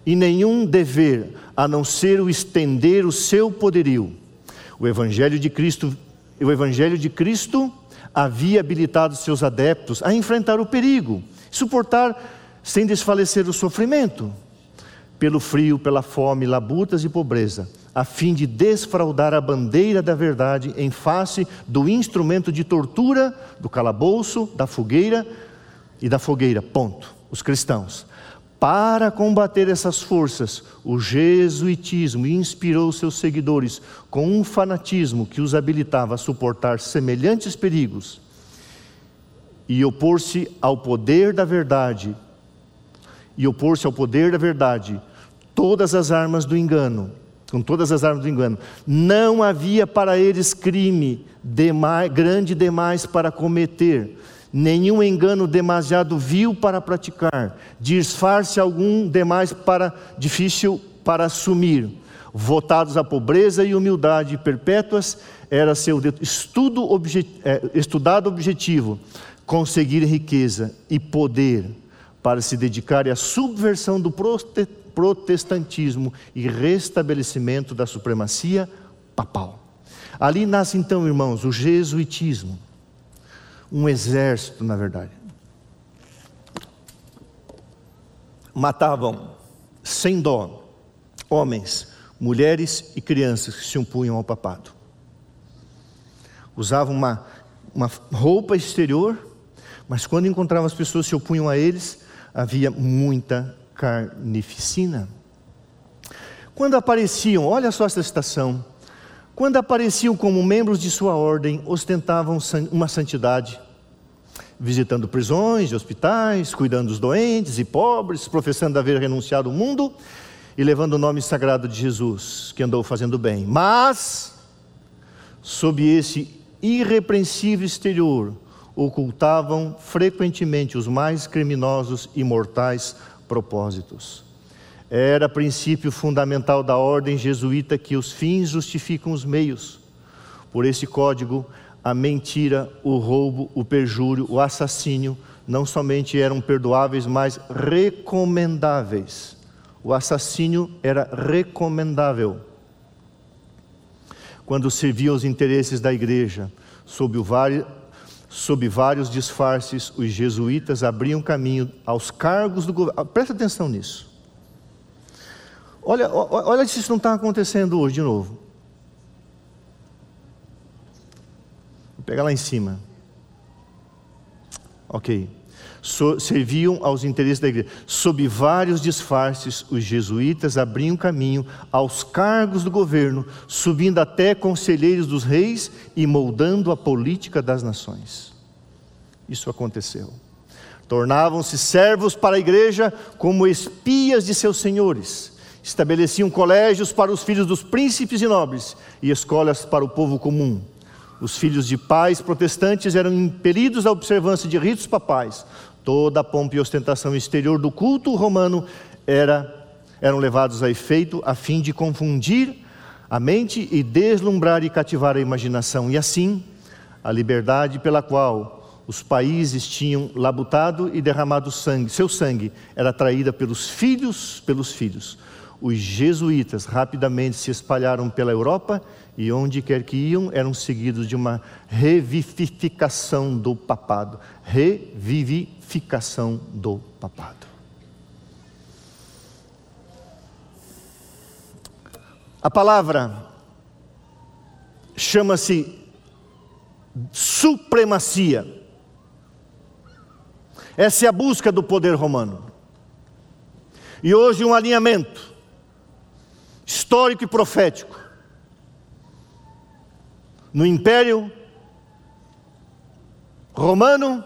e nenhum dever a não ser o estender o seu poderio. O evangelho de Cristo o Evangelho de Cristo havia habilitado seus adeptos a enfrentar o perigo, suportar sem desfalecer o sofrimento, pelo frio, pela fome, labutas e pobreza, a fim de desfraudar a bandeira da verdade em face do instrumento de tortura, do calabouço, da fogueira e da fogueira. Ponto. Os cristãos. Para combater essas forças, o jesuitismo inspirou seus seguidores com um fanatismo que os habilitava a suportar semelhantes perigos e opor-se ao poder da verdade, e opor-se ao poder da verdade, todas as armas do engano, com todas as armas do engano. Não havia para eles crime demais, grande demais para cometer nenhum engano demasiado vil para praticar, disfarce algum demais para difícil para assumir. Votados à pobreza e humildade perpétuas, era seu estudo é, estudado objetivo, conseguir riqueza e poder para se dedicar à subversão do protestantismo e restabelecimento da supremacia papal. Ali nasce então, irmãos, o jesuitismo um exército, na verdade. Matavam sem dó homens, mulheres e crianças que se opunham ao papado. Usavam uma, uma roupa exterior, mas quando encontravam as pessoas que se opunham a eles, havia muita carnificina. Quando apareciam, olha só essa citação, quando apareciam como membros de sua ordem, ostentavam uma santidade, visitando prisões e hospitais, cuidando dos doentes e pobres, professando haver renunciado ao mundo e levando o nome sagrado de Jesus, que andou fazendo bem. Mas, sob esse irrepreensível exterior, ocultavam frequentemente os mais criminosos e mortais propósitos. Era princípio fundamental da ordem jesuíta que os fins justificam os meios. Por esse código, a mentira, o roubo, o perjúrio, o assassínio não somente eram perdoáveis, mas recomendáveis. O assassínio era recomendável. Quando servia os interesses da igreja, sob o, Sob vários disfarces, os jesuítas abriam caminho aos cargos do governo. Presta atenção nisso. Olha, olha se isso não está acontecendo hoje de novo. Vou pegar lá em cima. Ok so, serviam aos interesses da igreja. Sob vários disfarces, os jesuítas abriam caminho aos cargos do governo, subindo até conselheiros dos reis e moldando a política das nações. Isso aconteceu. Tornavam-se servos para a igreja como espias de seus senhores. Estabeleciam colégios para os filhos dos príncipes e nobres e escolas para o povo comum. Os filhos de pais protestantes eram impelidos à observância de ritos papais, Toda a pompa e ostentação exterior do culto romano era, eram levados a efeito a fim de confundir a mente e deslumbrar e cativar a imaginação. E assim, a liberdade pela qual os países tinham labutado e derramado sangue, seu sangue era traída pelos filhos, pelos filhos. Os jesuítas rapidamente se espalharam pela Europa e onde quer que iam eram seguidos de uma revivificação do papado. Revivificação do papado. A palavra chama-se supremacia. Essa é a busca do poder romano. E hoje um alinhamento histórico e profético no Império Romano,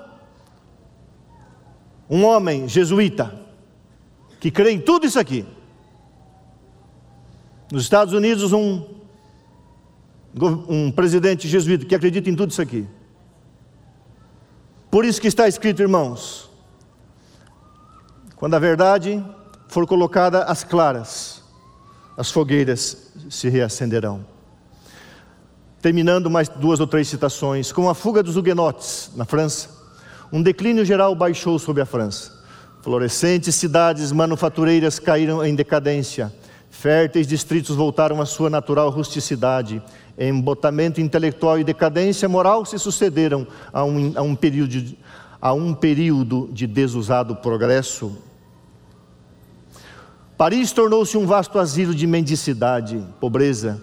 um homem jesuíta que crê em tudo isso aqui. Nos Estados Unidos, um, um presidente jesuíta que acredita em tudo isso aqui. Por isso que está escrito, irmãos, quando a verdade for colocada às claras, as fogueiras se reacenderão. Terminando mais duas ou três citações. Com a fuga dos huguenotes na França, um declínio geral baixou sobre a França. Florescentes cidades manufatureiras caíram em decadência. Férteis distritos voltaram à sua natural rusticidade. Embotamento intelectual e decadência moral se sucederam a um, a um, período, de, a um período de desusado progresso. Paris tornou-se um vasto asilo de mendicidade, pobreza,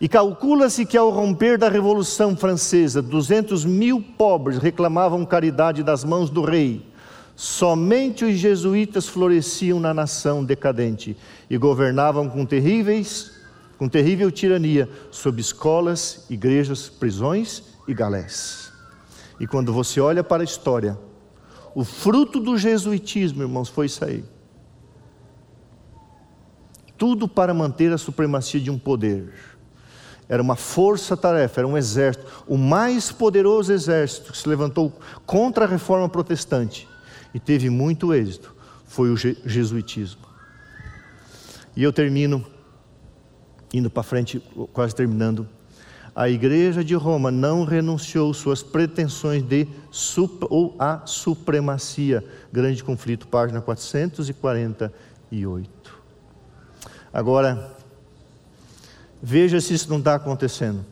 e calcula-se que ao romper da Revolução Francesa, 200 mil pobres reclamavam caridade das mãos do rei. Somente os jesuítas floresciam na nação decadente e governavam com terríveis, com terrível tirania, sob escolas, igrejas, prisões e galés. E quando você olha para a história, o fruto do jesuitismo, irmãos, foi isso aí. Tudo para manter a supremacia de um poder era uma força-tarefa, era um exército, o mais poderoso exército que se levantou contra a reforma protestante e teve muito êxito foi o jesuitismo. E eu termino, indo para frente, quase terminando. A igreja de Roma não renunciou suas pretensões de ou a supremacia. Grande conflito, página 448. Agora, Veja se isso não está acontecendo.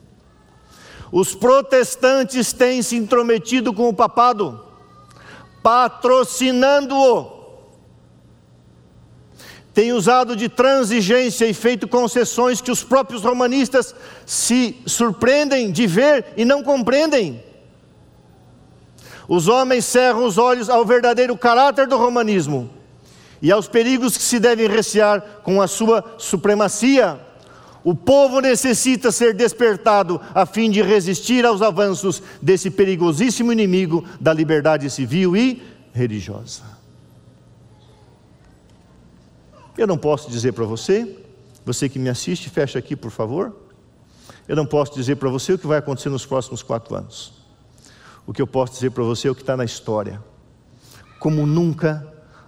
Os protestantes têm se intrometido com o papado, patrocinando-o. Têm usado de transigência e feito concessões que os próprios romanistas se surpreendem de ver e não compreendem. Os homens cerram os olhos ao verdadeiro caráter do romanismo e aos perigos que se devem recear com a sua supremacia. O povo necessita ser despertado a fim de resistir aos avanços desse perigosíssimo inimigo da liberdade civil e religiosa. Eu não posso dizer para você, você que me assiste, fecha aqui por favor. Eu não posso dizer para você o que vai acontecer nos próximos quatro anos. O que eu posso dizer para você é o que está na história. Como nunca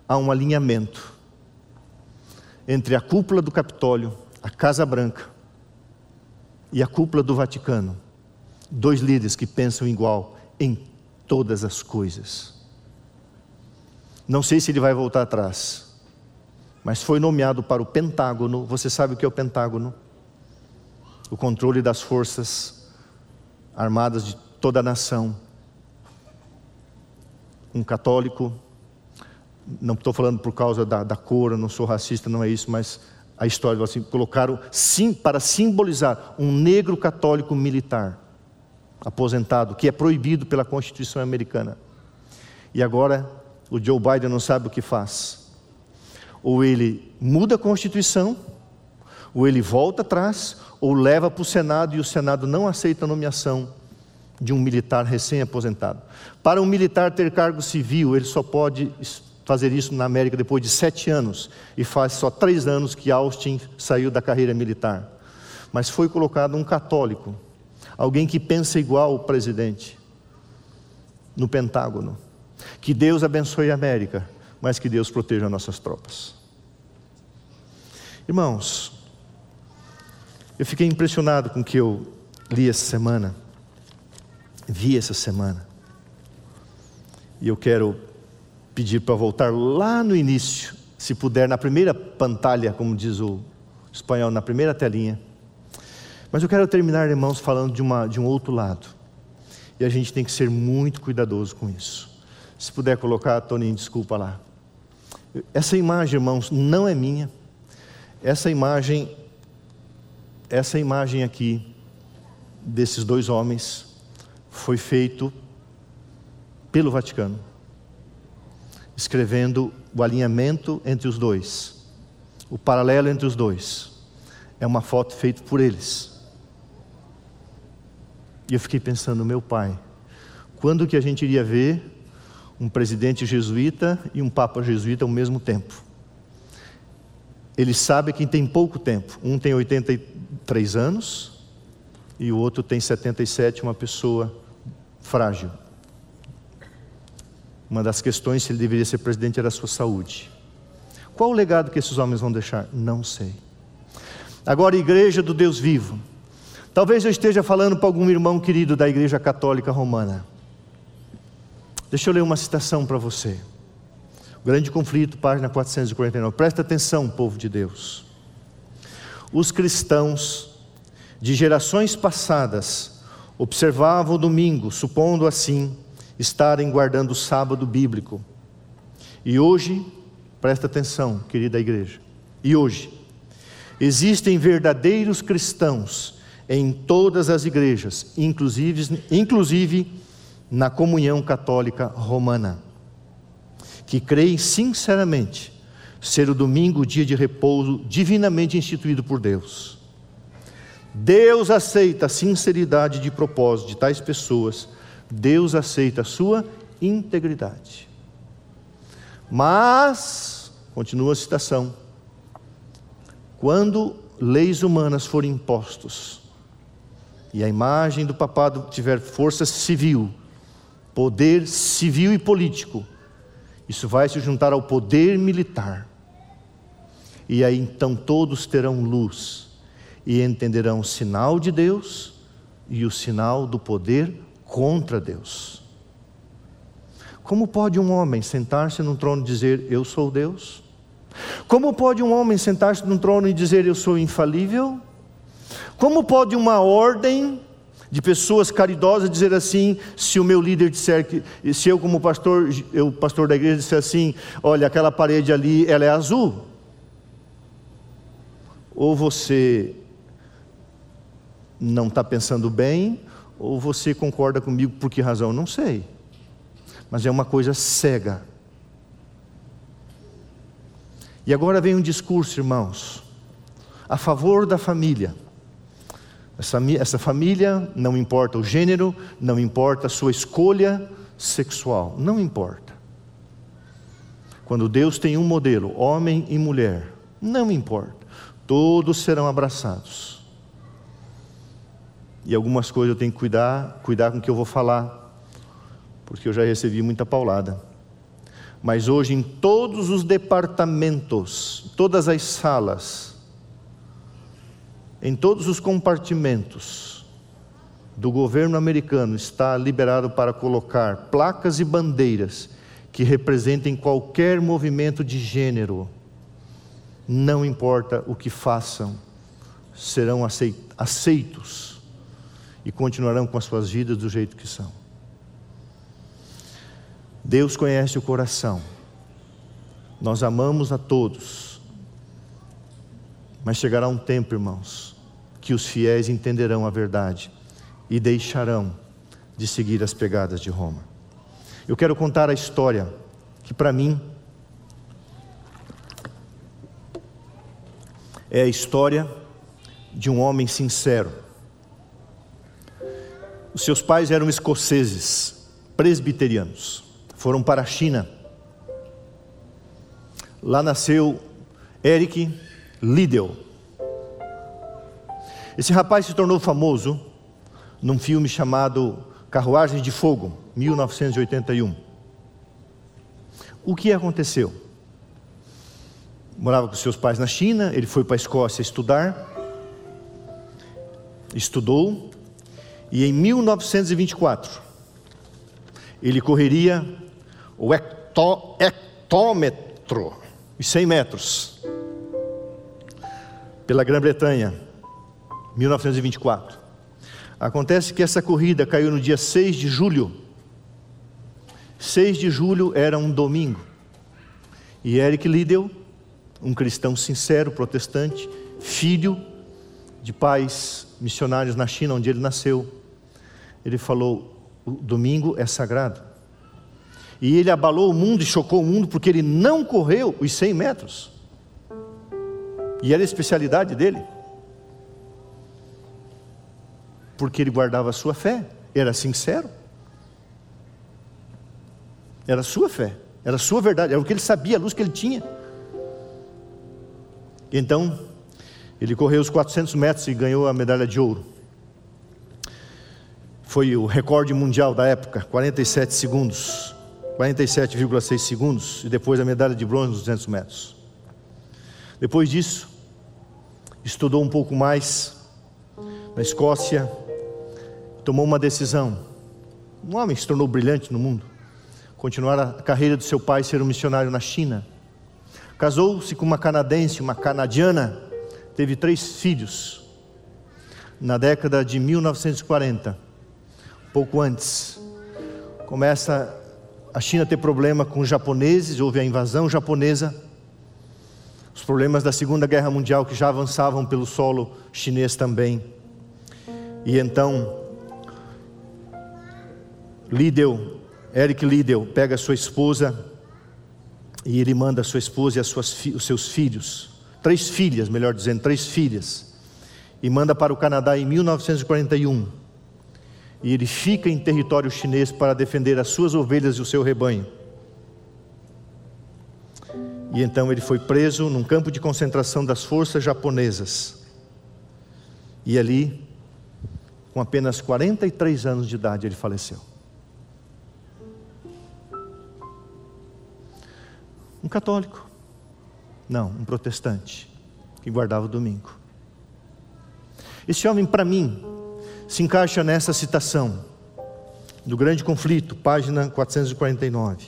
há um alinhamento entre a cúpula do Capitólio a Casa Branca e a cúpula do Vaticano, dois líderes que pensam igual em todas as coisas. Não sei se ele vai voltar atrás, mas foi nomeado para o Pentágono. Você sabe o que é o Pentágono? O controle das forças armadas de toda a nação. um católico, não estou falando por causa da, da cor, não sou racista, não é isso, mas a história assim, colocaram sim para simbolizar um negro católico militar aposentado, que é proibido pela Constituição americana. E agora o Joe Biden não sabe o que faz. Ou ele muda a Constituição, ou ele volta atrás, ou leva para o Senado e o Senado não aceita a nomeação de um militar recém-aposentado. Para um militar ter cargo civil, ele só pode fazer isso na América depois de sete anos, e faz só três anos que Austin saiu da carreira militar. Mas foi colocado um católico, alguém que pensa igual o presidente, no Pentágono. Que Deus abençoe a América, mas que Deus proteja nossas tropas. Irmãos, eu fiquei impressionado com o que eu li essa semana, vi essa semana, e eu quero pedir para voltar lá no início, se puder, na primeira pantalha, como diz o espanhol, na primeira telinha. Mas eu quero terminar, irmãos, falando de, uma, de um outro lado. E a gente tem que ser muito cuidadoso com isso. Se puder colocar, Toninho, desculpa lá. Essa imagem, irmãos, não é minha. Essa imagem, essa imagem aqui desses dois homens foi feito pelo Vaticano escrevendo o alinhamento entre os dois, o paralelo entre os dois. É uma foto feita por eles. E eu fiquei pensando, meu pai, quando que a gente iria ver um presidente jesuíta e um papa jesuíta ao mesmo tempo? Ele sabe que tem pouco tempo. Um tem 83 anos e o outro tem 77, uma pessoa frágil. Uma das questões se ele deveria ser presidente era a sua saúde. Qual o legado que esses homens vão deixar? Não sei. Agora, igreja do Deus vivo. Talvez eu esteja falando para algum irmão querido da Igreja Católica Romana. Deixa eu ler uma citação para você. O grande conflito, página 449. Presta atenção, povo de Deus. Os cristãos de gerações passadas observavam o domingo, supondo assim estarem guardando o sábado bíblico. E hoje, presta atenção, querida igreja, e hoje, existem verdadeiros cristãos em todas as igrejas, inclusive, inclusive na comunhão católica romana, que creem sinceramente ser o domingo o dia de repouso divinamente instituído por Deus. Deus aceita a sinceridade de propósito de tais pessoas Deus aceita a sua integridade. Mas, continua a citação, quando leis humanas forem impostos e a imagem do papado tiver força civil, poder civil e político, isso vai se juntar ao poder militar. E aí então todos terão luz e entenderão o sinal de Deus e o sinal do poder contra Deus. Como pode um homem sentar-se num trono e dizer, Eu sou Deus? Como pode um homem sentar-se num trono e dizer, Eu sou infalível? Como pode uma ordem de pessoas caridosas dizer assim, se o meu líder disser que, se eu como pastor, eu pastor da igreja disser assim, olha, aquela parede ali, ela é azul. Ou você não está pensando bem, ou você concorda comigo por que razão? Não sei. Mas é uma coisa cega. E agora vem um discurso, irmãos, a favor da família. Essa, essa família, não importa o gênero, não importa a sua escolha sexual, não importa. Quando Deus tem um modelo, homem e mulher, não importa, todos serão abraçados. E algumas coisas eu tenho que cuidar, cuidar com o que eu vou falar, porque eu já recebi muita paulada. Mas hoje, em todos os departamentos, todas as salas, em todos os compartimentos do governo americano, está liberado para colocar placas e bandeiras que representem qualquer movimento de gênero. Não importa o que façam, serão aceitos e continuarão com as suas vidas do jeito que são. Deus conhece o coração. Nós amamos a todos. Mas chegará um tempo, irmãos, que os fiéis entenderão a verdade e deixarão de seguir as pegadas de Roma. Eu quero contar a história que, para mim, é a história de um homem sincero. Os seus pais eram escoceses, presbiterianos, foram para a China. Lá nasceu Eric Liddell. Esse rapaz se tornou famoso num filme chamado Carruagens de Fogo, 1981. O que aconteceu? Morava com seus pais na China, ele foi para a Escócia estudar, estudou, e em 1924 ele correria o hectó, hectômetro, os 100 metros, pela Grã-Bretanha, 1924. Acontece que essa corrida caiu no dia 6 de julho. 6 de julho era um domingo. E Eric Liddell, um cristão sincero, protestante, filho de pais missionários na China, onde ele nasceu, ele falou: o domingo é sagrado. E ele abalou o mundo e chocou o mundo porque ele não correu os 100 metros. E era a especialidade dele porque ele guardava a sua fé, era sincero. Era a sua fé, era a sua verdade, era o que ele sabia, a luz que ele tinha. Então, ele correu os 400 metros e ganhou a medalha de ouro. Foi o recorde mundial da época, 47 segundos, 47,6 segundos, e depois a medalha de bronze nos 200 metros. Depois disso, estudou um pouco mais na Escócia, tomou uma decisão. Um homem se tornou brilhante no mundo. Continuar a carreira do seu pai, ser um missionário na China. Casou-se com uma canadense, uma canadiana. Teve três filhos. Na década de 1940, pouco antes, começa a China a ter problema com os japoneses, houve a invasão japonesa. Os problemas da Segunda Guerra Mundial que já avançavam pelo solo chinês também. E então Lideu, Eric Lideu, pega sua esposa e ele manda sua esposa e suas, os seus filhos, três filhas, melhor dizendo, três filhas, e manda para o Canadá em 1941. E ele fica em território chinês para defender as suas ovelhas e o seu rebanho. E então ele foi preso num campo de concentração das forças japonesas. E ali, com apenas 43 anos de idade, ele faleceu. Um católico. Não, um protestante que guardava o domingo. Esse homem, para mim, se encaixa nessa citação do Grande Conflito, página 449.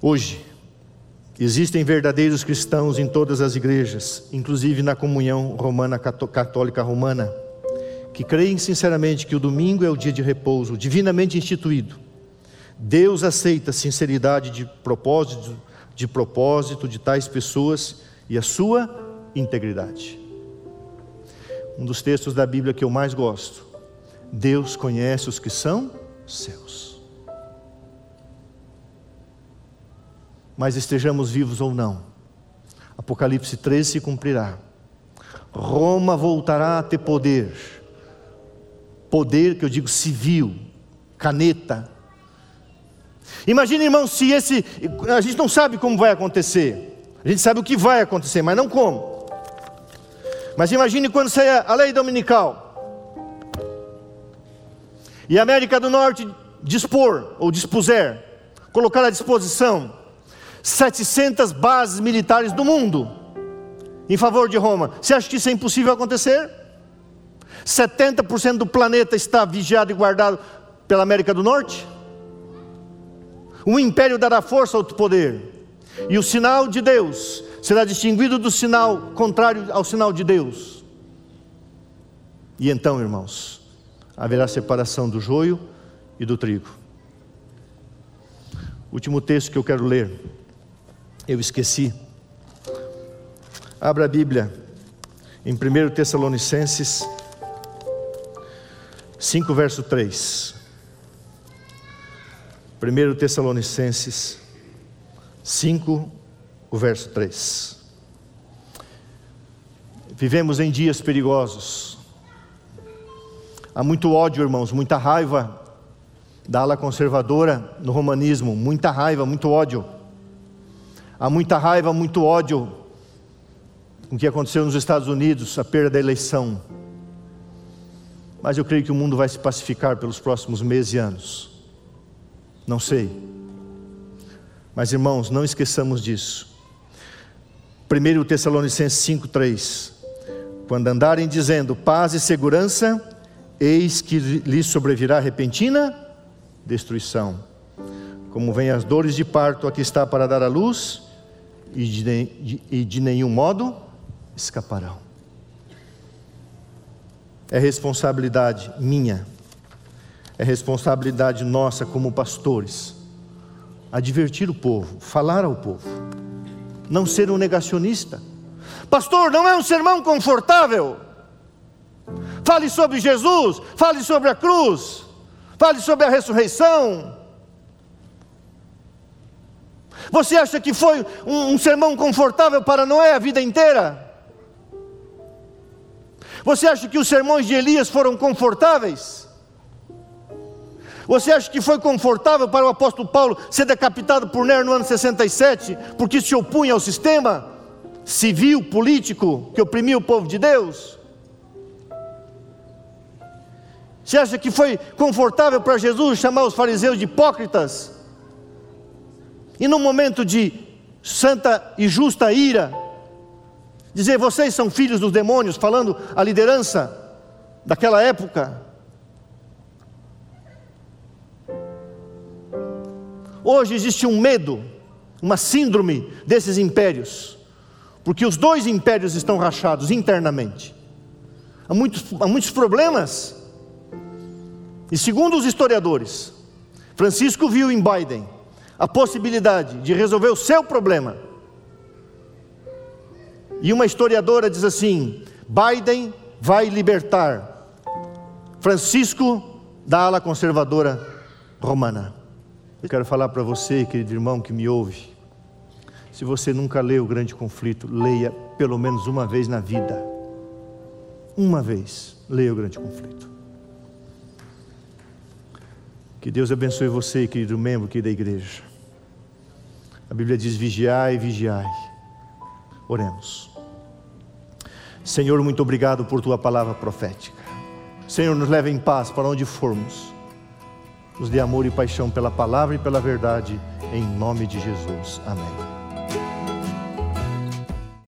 Hoje, existem verdadeiros cristãos em todas as igrejas, inclusive na comunhão romana católica romana, que creem sinceramente que o domingo é o dia de repouso divinamente instituído Deus aceita sinceridade de propósito, de propósito de tais pessoas e a sua integridade. Um dos textos da Bíblia que eu mais gosto. Deus conhece os que são seus. Mas estejamos vivos ou não, Apocalipse 13 se cumprirá. Roma voltará a ter poder, poder que eu digo civil, caneta, Imagina, irmão, se esse. A gente não sabe como vai acontecer. A gente sabe o que vai acontecer, mas não como. Mas imagine quando sair a lei dominical. E a América do Norte dispor, ou dispuser, colocar à disposição 700 bases militares do mundo em favor de Roma. Você acha que isso é impossível acontecer? 70% do planeta está vigiado e guardado pela América do Norte? O império dará força ao poder, e o sinal de Deus será distinguido do sinal contrário ao sinal de Deus. E então, irmãos, haverá separação do joio e do trigo. Último texto que eu quero ler. Eu esqueci. Abra a Bíblia em 1 Tessalonicenses 5, verso 3. 1 Tessalonicenses 5, o verso 3. Vivemos em dias perigosos. Há muito ódio, irmãos, muita raiva da ala conservadora no romanismo, muita raiva, muito ódio. Há muita raiva, muito ódio com o que aconteceu nos Estados Unidos, a perda da eleição. Mas eu creio que o mundo vai se pacificar pelos próximos meses e anos. Não sei. Mas irmãos, não esqueçamos disso. 1 Tessalonicenses 5,3: Quando andarem dizendo paz e segurança, eis que lhes sobrevirá repentina destruição. Como vêm as dores de parto, aqui está para dar a luz, e de, e de nenhum modo escaparão. É responsabilidade minha, é responsabilidade nossa como pastores, advertir o povo, falar ao povo, não ser um negacionista. Pastor, não é um sermão confortável. Fale sobre Jesus, fale sobre a cruz, fale sobre a ressurreição. Você acha que foi um, um sermão confortável para Noé a vida inteira? Você acha que os sermões de Elias foram confortáveis? Você acha que foi confortável para o apóstolo Paulo ser decapitado por Nero no ano 67, porque se opunha ao sistema civil, político que oprimia o povo de Deus? Você acha que foi confortável para Jesus chamar os fariseus de hipócritas? E num momento de santa e justa ira, dizer: vocês são filhos dos demônios, falando a liderança daquela época. Hoje existe um medo, uma síndrome desses impérios, porque os dois impérios estão rachados internamente. Há muitos, há muitos problemas e segundo os historiadores, Francisco viu em Biden a possibilidade de resolver o seu problema. E uma historiadora diz assim: Biden vai libertar Francisco da ala conservadora romana. Eu quero falar para você, querido irmão que me ouve. Se você nunca leu o grande conflito, leia pelo menos uma vez na vida. Uma vez, leia o grande conflito. Que Deus abençoe você, querido membro aqui da igreja. A Bíblia diz: vigiai, vigiai. Oremos. Senhor, muito obrigado por tua palavra profética. Senhor, nos leve em paz para onde formos. Nos dê amor e paixão pela palavra e pela verdade, em nome de Jesus. Amém.